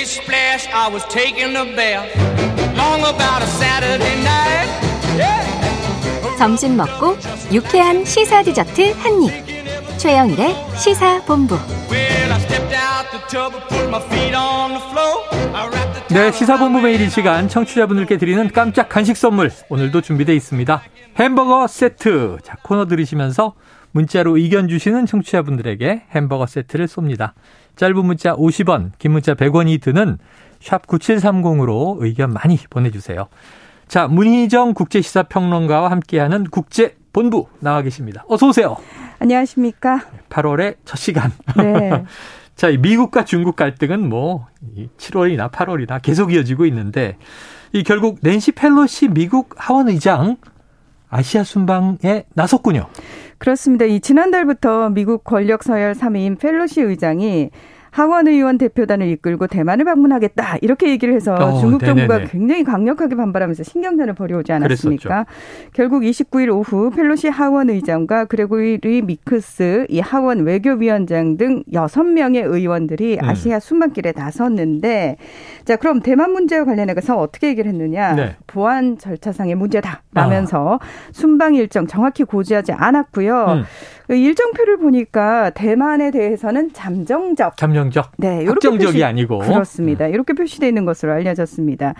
Splish splash, I was taking a bath. Long about a Saturday night. Yeah. 점심 먹고 유쾌한 시사 디저트 한 입. 최영일의 시사 본부. Well, I stepped out the tub and put my feet on the floor. I wrapped the 네, 시사본부 매일 이 시간 청취자분들께 드리는 깜짝 간식 선물 오늘도 준비되어 있습니다. 햄버거 세트. 자, 코너 들으시면서 문자로 의견 주시는 청취자분들에게 햄버거 세트를 쏩니다. 짧은 문자 50원, 긴 문자 100원이 드는 샵 9730으로 의견 많이 보내주세요. 자, 문희정 국제시사 평론가와 함께하는 국제 본부 나와 계십니다. 어서 오세요. 안녕하십니까. 8월의 첫 시간. 네. 자, 이 미국과 중국 갈등은 뭐 7월이나 8월이나 계속 이어지고 있는데 이 결국 낸시 펠로시 미국 하원 의장 아시아 순방에 나섰군요. 그렇습니다. 이 지난달부터 미국 권력 서열 3위인 펠로시 의장이 하원 의원 대표단을 이끌고 대만을 방문하겠다 이렇게 얘기를 해서 어, 중국 정부가 네네네. 굉장히 강력하게 반발하면서 신경전을 벌여오지 않았습니까? 그랬었죠. 결국 29일 오후 펠로시 하원 의장과 그레고리 미크스 이 하원 외교위원장 등 6명의 의원들이 음. 아시아 순방길에 나섰는데 자 그럼 대만 문제와 관련해서 어떻게 얘기를 했느냐? 네. 보안 절차상의 문제다 라면서 순방 일정 정확히 고지하지 않았고요. 음. 그 일정표를 보니까 대만에 대해서는 잠정적 잠정적. 네, 확정적이 표시- 아니고. 그렇습니다. 이렇게 표시되어 있는 것으로 알려졌습니다.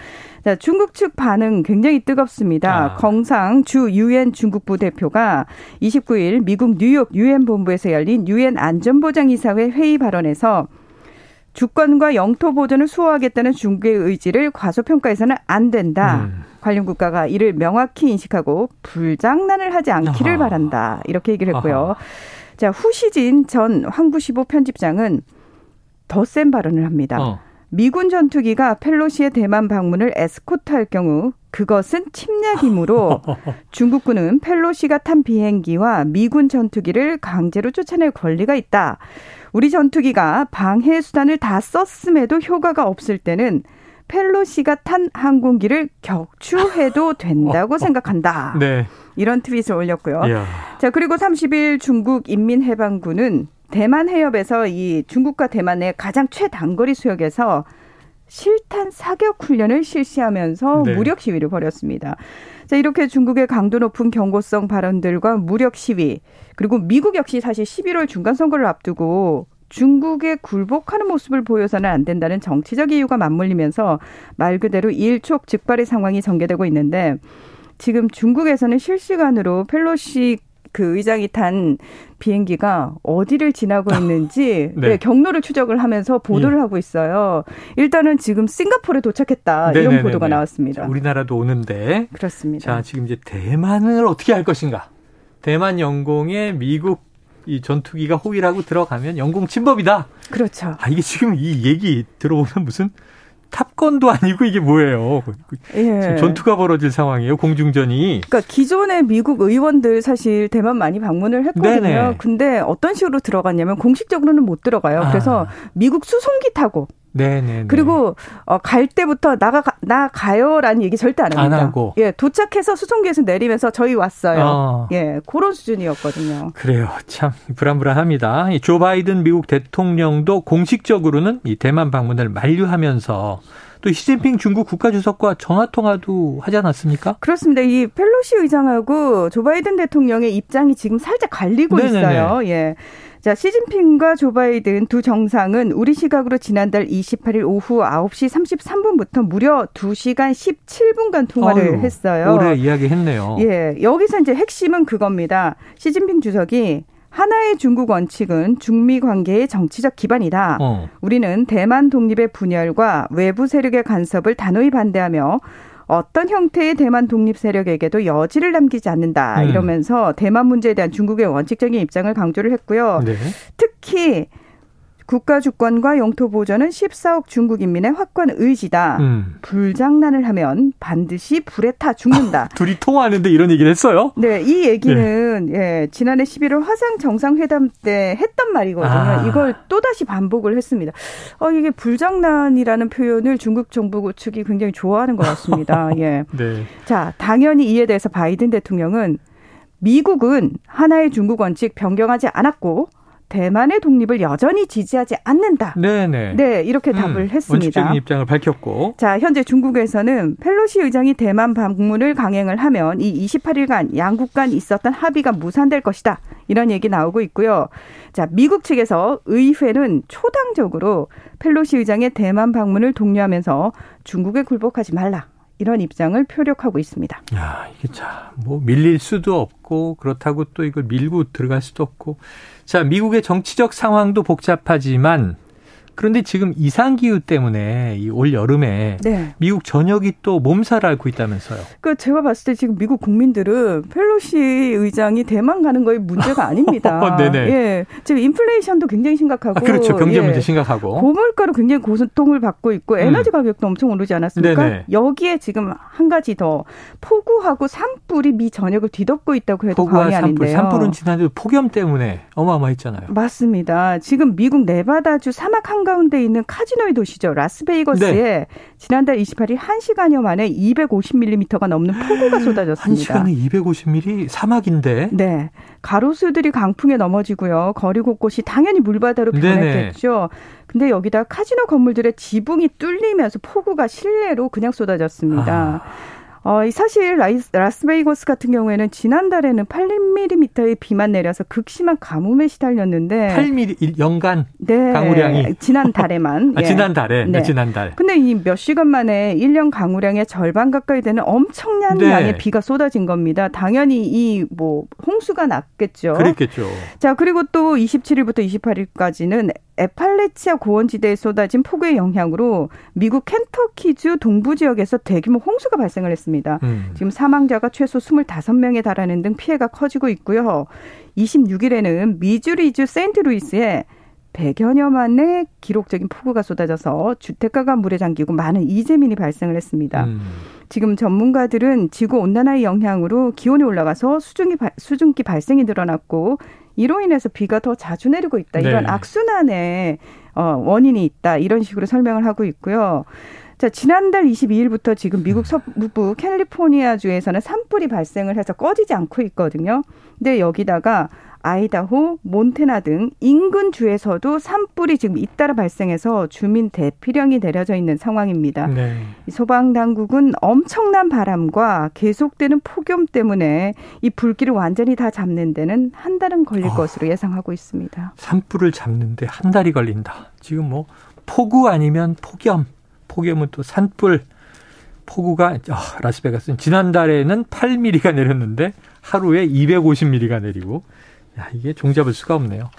자, 중국 측 반응 굉장히 뜨겁습니다. 아. 건상 주 유엔 중국부 대표가 29일 미국 뉴욕 유엔 본부에서 열린 유엔 안전보장이사회 회의 발언에서 주권과 영토 보존을 수호하겠다는 중국의 의지를 과소평가해서는 안 된다. 음. 관련 국가가 이를 명확히 인식하고 불장난을 하지 않기를 아하. 바란다. 이렇게 얘기를 했고요. 아하. 자, 후시진 전 황구시보 편집장은 더 센 발언을 합니다. 어. 미군 전투기가 펠로시의 대만 방문을 에스코트할 경우 그것은 침략이므로 중국군은 펠로시가 탄 비행기와 미군 전투기를 강제로 쫓아낼 권리가 있다. 우리 전투기가 방해 수단을 다 썼음에도 효과가 없을 때는 펠로시가 탄 항공기를 격추해도 된다고 생각한다. 네. 이런 트윗을 올렸고요. 이야. 자, 그리고 30일 중국 인민해방군은 대만 해협에서 이 중국과 대만의 가장 최단거리 수역에서 실탄 사격 훈련을 실시하면서 네. 무력 시위를 벌였습니다. 자, 이렇게 중국의 강도 높은 경고성 발언들과 무력 시위, 그리고 미국 역시 사실 11월 중간 선거를 앞두고 중국에 굴복하는 모습을 보여서는 안 된다는 정치적 이유가 맞물리면서 말 그대로 일촉즉발의 상황이 전개되고 있는데 지금 중국에서는 실시간으로 펠로시 그 의장이 탄 비행기가 어디를 지나고 있는지 네. 네, 경로를 추적을 하면서 보도를 예. 하고 있어요. 일단은 지금 싱가포르에 도착했다 이런 네네네네. 보도가 나왔습니다. 자, 우리나라도 오는데 그렇습니다. 자, 지금 이제 대만을 어떻게 할 것인가? 대만 영공에 미국 이 전투기가 호위라고 들어가면 영공 침범이다. 그렇죠. 아, 이게 지금 이 얘기 들어보면 무슨 탑건도 아니고 이게 뭐예요? 예. 전투가 벌어질 상황이에요. 공중전이. 그러니까 기존의 미국 의원들 사실 대만 많이 방문을 했거든요. 네네. 근데 어떤 식으로 들어갔냐면 공식적으로는 못 들어가요. 그래서 아. 미국 수송기 타고 네네. 그리고 어, 갈 때부터 나가 나 가요라는 얘기 절대 안 합니다. 안 하고. 예, 도착해서 수송기에서 내리면서 저희 왔어요. 어. 예, 그런 수준이었거든요. 그래요. 참 불안불안합니다. 이조 바이든 미국 대통령도 공식적으로는 이 대만 방문을 만류하면서 또 시진핑 중국 국가주석과 전화 통화도 하지 않았습니까? 그렇습니다. 이 펠로시 의장하고 조 바이든 대통령의 입장이 지금 살짝 갈리고 네네네. 있어요. 예. 자, 시진핑과 조 바이든 두 정상은 우리 시각으로 지난달 28일 오후 9시 33분부터 무려 2시간 17분간 통화를 아유, 했어요. 오래 이야기했네요. 예, 여기서 이제 핵심은 그겁니다. 시진핑 주석이 하나의 중국 원칙은 중미 관계의 정치적 기반이다. 어. 우리는 대만 독립의 분열과 외부 세력의 간섭을 단호히 반대하며 어떤 형태의 대만 독립 세력에게도 여지를 남기지 않는다. 음. 이러면서 대만 문제에 대한 중국의 원칙적인 입장을 강조를 했고요. 네. 특히 국가 주권과 영토 보전은 14억 중국 인민의 확고한 의지다. 음. 불장난을 하면 반드시 불에 타 죽는다. 둘이 통화하는데 이런 얘기를 했어요? 네, 이 얘기는 예, 지난해 11월 화상 정상회담 때 했던 말이거든요. 아. 이걸 또 다시 반복을 했습니다. 어, 이게 불장난이라는 표현을 중국 정부 측이 굉장히 좋아하는 것 같습니다. 예. 네. 자, 당연히 이에 대해서 바이든 대통령은 미국은 하나의 중국 원칙 변경하지 않았고 대만의 독립을 여전히 지지하지 않는다. 네네. 네, 이렇게 답을 음, 했습니다. 원칙적인 입장을 밝혔고. 자, 현재 중국에서는 펠로시 의장이 대만 방문을 강행을 하면 이 28일간 양국 간 있었던 합의가 무산될 것이다. 이런 얘기 나오고 있고요. 자, 미국 측에서 의회는 초당적으로 펠로시 의장의 대만 방문을 독려하면서 중국에 굴복하지 말라. 이런 입장을 표력하고 있습니다. 야, 이게 참, 뭐, 밀릴 수도 없고, 그렇다고 또 이걸 밀고 들어갈 수도 없고. 자, 미국의 정치적 상황도 복잡하지만, 그런데 지금 이상 기후 때문에 이올 여름에 네. 미국 전역이 또 몸살 앓고 있다면서요. 그 제가 봤을 때 지금 미국 국민들은 펠로시 의장이 대만 가는 거에 문제가 아닙니다. 네네. 예. 지금 인플레이션도 굉장히 심각하고 아, 그렇죠. 경제 예. 문제 심각하고. 고물가로 굉장히 고통을 받고 있고 에너지 가격도 엄청 오르지 않았습니까? 음. 네네. 여기에 지금 한 가지 더 폭우하고 산불이 미 전역을 뒤덮고 있다고 해도 과언이 산불. 아닌데요. 산불은 지난주 폭염 때문에 어마어마했잖아요. 맞습니다. 지금 미국 네바다주 사막 한가 운데 있는 카지노의 도시죠. 라스베이거스에 네. 지난달 28일 1시간여 만에 250mm가 넘는 폭우가 한 쏟아졌습니다. 시간에 250mm 사막인데. 네. 가로수들이 강풍에 넘어지고요. 거리 곳곳이 당연히 물바다로. 변했겠죠. 근데 여기다 카지노 건물들의 지붕이 뚫리면서 폭우가 실내로 그냥 쏟아졌습니다. 아. 어, 이 사실 라이스, 라스베이거스 같은 경우에는 지난달에는 8mm의 비만 내려서 극심한 가뭄에 시달렸는데 8mm 연간 네, 강우량이 지난달에만 아, 예. 지난달에 네. 네. 지난달. 근데 이 몇 시간 만에 1년 강우량의 절반 가까이 되는 엄청난 네. 양의 비가 쏟아진 겁니다. 당연히 이 뭐 홍수가 났겠죠. 그랬겠죠. 자, 그리고 또 27일부터 28일까지는 에팔레치아 고원지대에 쏟아진 폭우의 영향으로 미국 켄터키주 동부 지역에서 대규모 홍수가 발생을 했습니다. 음. 지금 사망자가 최소 25명에 달하는 등 피해가 커지고 있고요. 26일에는 미주리주 세인트루이스에 100여년 만에 기록적인 폭우가 쏟아져서 주택가가 물에 잠기고 많은 이재민이 발생을 했습니다. 음. 지금 전문가들은 지구 온난화의 영향으로 기온이 올라가서 수증기, 발- 수증기 발생이 늘어났고 이로 인해서 비가 더 자주 내리고 있다. 이런 네. 악순환의 어, 원인이 있다. 이런 식으로 설명을 하고 있고요. 자, 지난달 22일부터 지금 미국 서부부 캘리포니아 주에서는 산불이 발생을 해서 꺼지지 않고 있거든요. 근데 여기다가 아이다호, 몬테나 등 인근 주에서도 산불이 지금 잇따라 발생해서 주민 대피령이 내려져 있는 상황입니다. 네. 이 소방 당국은 엄청난 바람과 계속되는 폭염 때문에 이 불길을 완전히 다 잡는 데는 한 달은 걸릴 어. 것으로 예상하고 있습니다. 산불을 잡는데 한 달이 걸린다. 지금 뭐 폭우 아니면 폭염, 폭염은 또 산불. 폭우가 아, 라스베가스는 지난달에는 8mm가 내렸는데 하루에 250mm가 내리고 야, 이게 종잡을 수가 없네요.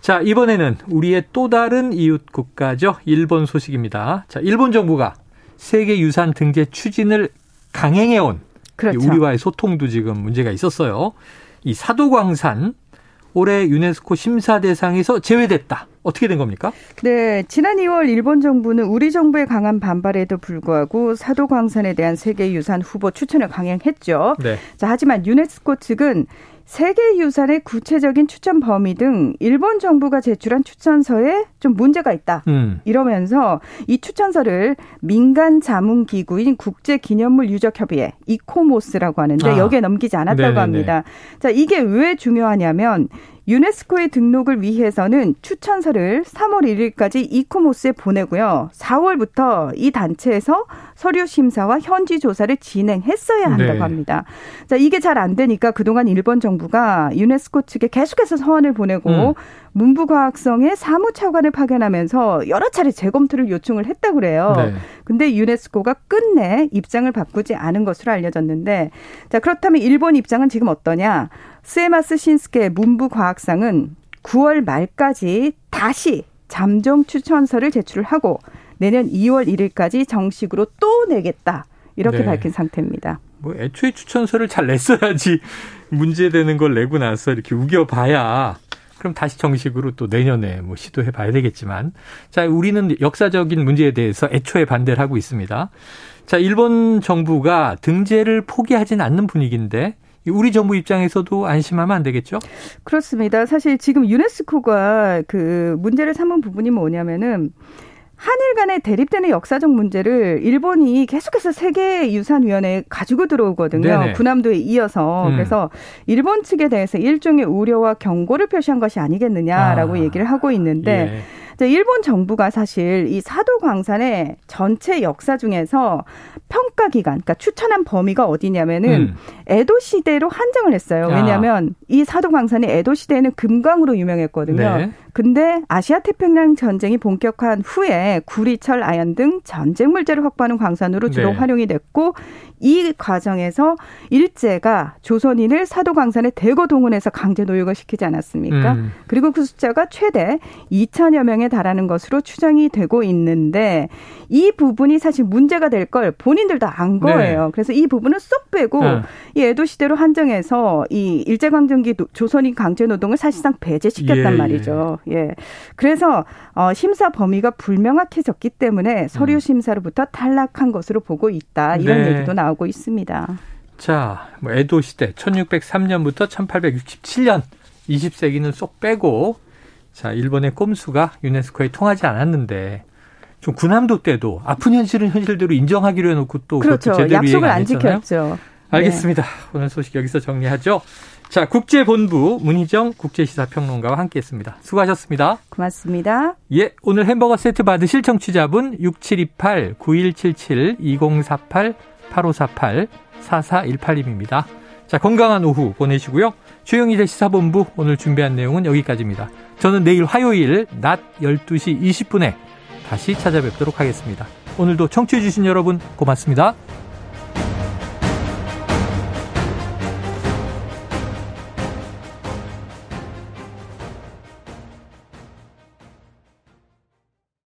자, 이번에는 우리의 또 다른 이웃 국가죠. 일본 소식입니다. 자, 일본 정부가 세계 유산 등재 추진을 강행해 온 그렇죠. 이 우리와의 소통도 지금 문제가 있었어요. 이 사도광산 올해 유네스코 심사 대상에서 제외됐다. 어떻게 된 겁니까? 네, 지난 2월 일본 정부는 우리 정부의 강한 반발에도 불구하고 사도광산에 대한 세계유산 후보 추천을 강행했죠. 네. 자, 하지만 유네스코 측은 세계유산의 구체적인 추천 범위 등 일본 정부가 제출한 추천서에 좀 문제가 있다. 음. 이러면서 이 추천서를 민간 자문 기구인 국제 기념물 유적 협의회 이코모스라고 하는데 아. 여기에 넘기지 않았다고 네네네. 합니다. 자, 이게 왜 중요하냐면 유네스코의 등록을 위해서는 추천서를 3월 1일까지 이코모스에 보내고요. 4월부터 이 단체에서 서류 심사와 현지 조사를 진행했어야 한다고 네. 합니다. 자, 이게 잘 안 되니까 그동안 일본 정부가 유네스코 측에 계속해서 서한을 보내고 음. 문부과학성의 사무차관을 파견하면서 여러 차례 재검토를 요청을 했다고 그래요. 네. 근데 유네스코가 끝내 입장을 바꾸지 않은 것으로 알려졌는데 자 그렇다면 일본 입장은 지금 어떠냐? 스에마스 신스케 문부과학상은 9월 말까지 다시 잠정 추천서를 제출을 하고 내년 2월 1일까지 정식으로 또 내겠다. 이렇게 네. 밝힌 상태입니다. 뭐 애초에 추천서를 잘 냈어야지 문제되는 걸 내고 나서 이렇게 우겨봐야 그럼 다시 정식으로 또 내년에 뭐 시도해 봐야 되겠지만 자 우리는 역사적인 문제에 대해서 애초에 반대를 하고 있습니다. 자 일본 정부가 등재를 포기하진 않는 분위기인데 우리 정부 입장에서도 안심하면 안 되겠죠? 그렇습니다. 사실 지금 유네스코가 그 문제를 삼은 부분이 뭐냐면은 한일 간에 대립되는 역사적 문제를 일본이 계속해서 세계유산위원회에 가지고 들어오거든요. 네네. 군함도에 이어서. 음. 그래서 일본 측에 대해서 일종의 우려와 경고를 표시한 것이 아니겠느냐라고 아. 얘기를 하고 있는데 예. 일본 정부가 사실 이 사도 광산의 전체 역사 중에서 평가 기간, 그러니까 추천한 범위가 어디냐면은 음. 에도 시대로 한정을 했어요. 왜냐하면 아. 이 사도 광산이 에도 시대에는 금광으로 유명했거든요. 네. 근데 아시아 태평양 전쟁이 본격화한 후에 구리철, 아연 등 전쟁 물자를 확보하는 광산으로 주로 네. 활용이 됐고 이 과정에서 일제가 조선인을 사도광산에 대거 동원해서 강제 노역을 시키지 않았습니까? 음. 그리고 그 숫자가 최대 2천여 명에 달하는 것으로 추정이 되고 있는데 이 부분이 사실 문제가 될 걸 본인들도 안 네. 거예요. 네. 그래서 이 부분은 쏙 빼고 네. 이 에도 시대로 한정해서 이 일제강점기 조선인 강제 노동을 사실상 배제시켰단 예, 말이죠. 예. 예. 그래서 어 심사 범위가 불명확해졌기 때문에 서류 음. 심사로부터 탈락한 것으로 보고 있다. 이런 네. 얘기도 나오고 있습니다. 자, 뭐 에도 시대 1603년부터 1867년 20세기는 쏙 빼고 자, 일본의 꼼수가 유네스코에 통하지 않았는데 좀 군함도 때도 아픈 현실은 현실대로 인정하기로 해놓고 또 그렇죠. 제대로 약속을 안, 안 지켰죠. 알겠습니다. 네. 오늘 소식 여기서 정리하죠. 자, 국제본부 문희정 국제시사평론가와 함께했습니다. 수고하셨습니다. 고맙습니다. 예, 오늘 햄버거 세트 받으실 청취자분 6728-9177-2048-8548-4418님입니다. 자, 건강한 오후 보내시고요. 최영희의 시사본부 오늘 준비한 내용은 여기까지입니다. 저는 내일 화요일 낮 12시 20분에 다시 찾아뵙도록 하겠습니다. 오늘도 청취해주신 여러분 고맙습니다.